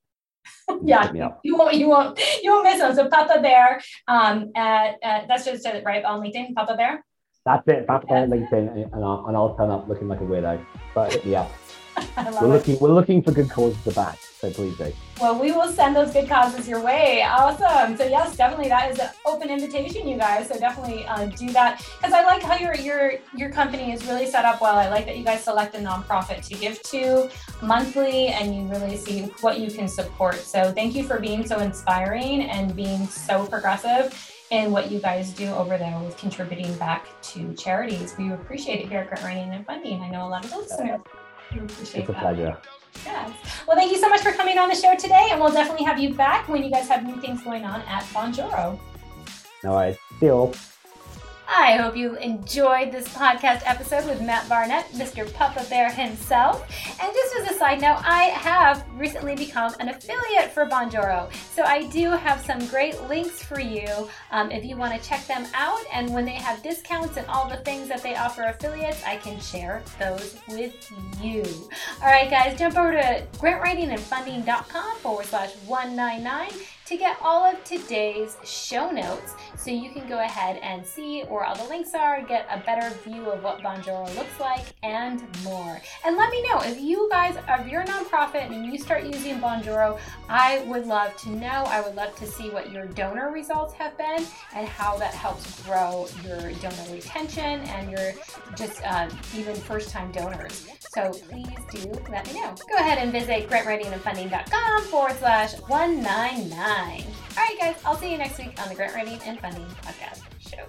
yeah, you won't, you won't, you won't miss them. So Papa Bear, um, at, at that's just it, right on LinkedIn, Papa Bear. That's it, Papa Bear LinkedIn, and I'll, and I'll turn up looking like a weirdo. But yeah, we're looking, we're looking for good causes to back. Do. Well, we will send those good causes your way. Awesome. So yes, definitely that is an open invitation, you guys. So definitely uh, do that because I like how your your your company is really set up well. I like that you guys select a nonprofit to give to monthly, and you really see what you can support. So thank you for being so inspiring and being so progressive in what you guys do over there with contributing back to charities. We appreciate it here at Grant Writing and Funding. I know a lot of listeners it's a that. pleasure. Yes. Well, thank you so much for coming on the show today, and we'll definitely have you back when you guys have new things going on at Bonjoro. No worries. See you all. I hope you enjoyed this podcast episode with Matt Barnett, Mr. Papa Bear himself. And just as a side note, I have recently become an affiliate for Bonjoro. So I do have some great links for you um, if you want to check them out. And when they have discounts and all the things that they offer affiliates, I can share those with you. All right, guys, jump over to grantwritingandfunding.com forward slash 199 to get all of today's show notes so you can go ahead and see where all the links are, get a better view of what Bonjoro looks like, and more. And let me know if you guys, if you're a nonprofit and you start using Bonjoro, I would love to know. I would love to see what your donor results have been and how that helps grow your donor retention and your just uh, even first time donors. So please do let me know. Go ahead and visit grantwritingandfunding.com forward slash 199 mind. All right, guys, I'll see you next week on the Grant Writing and Funding Podcast Show.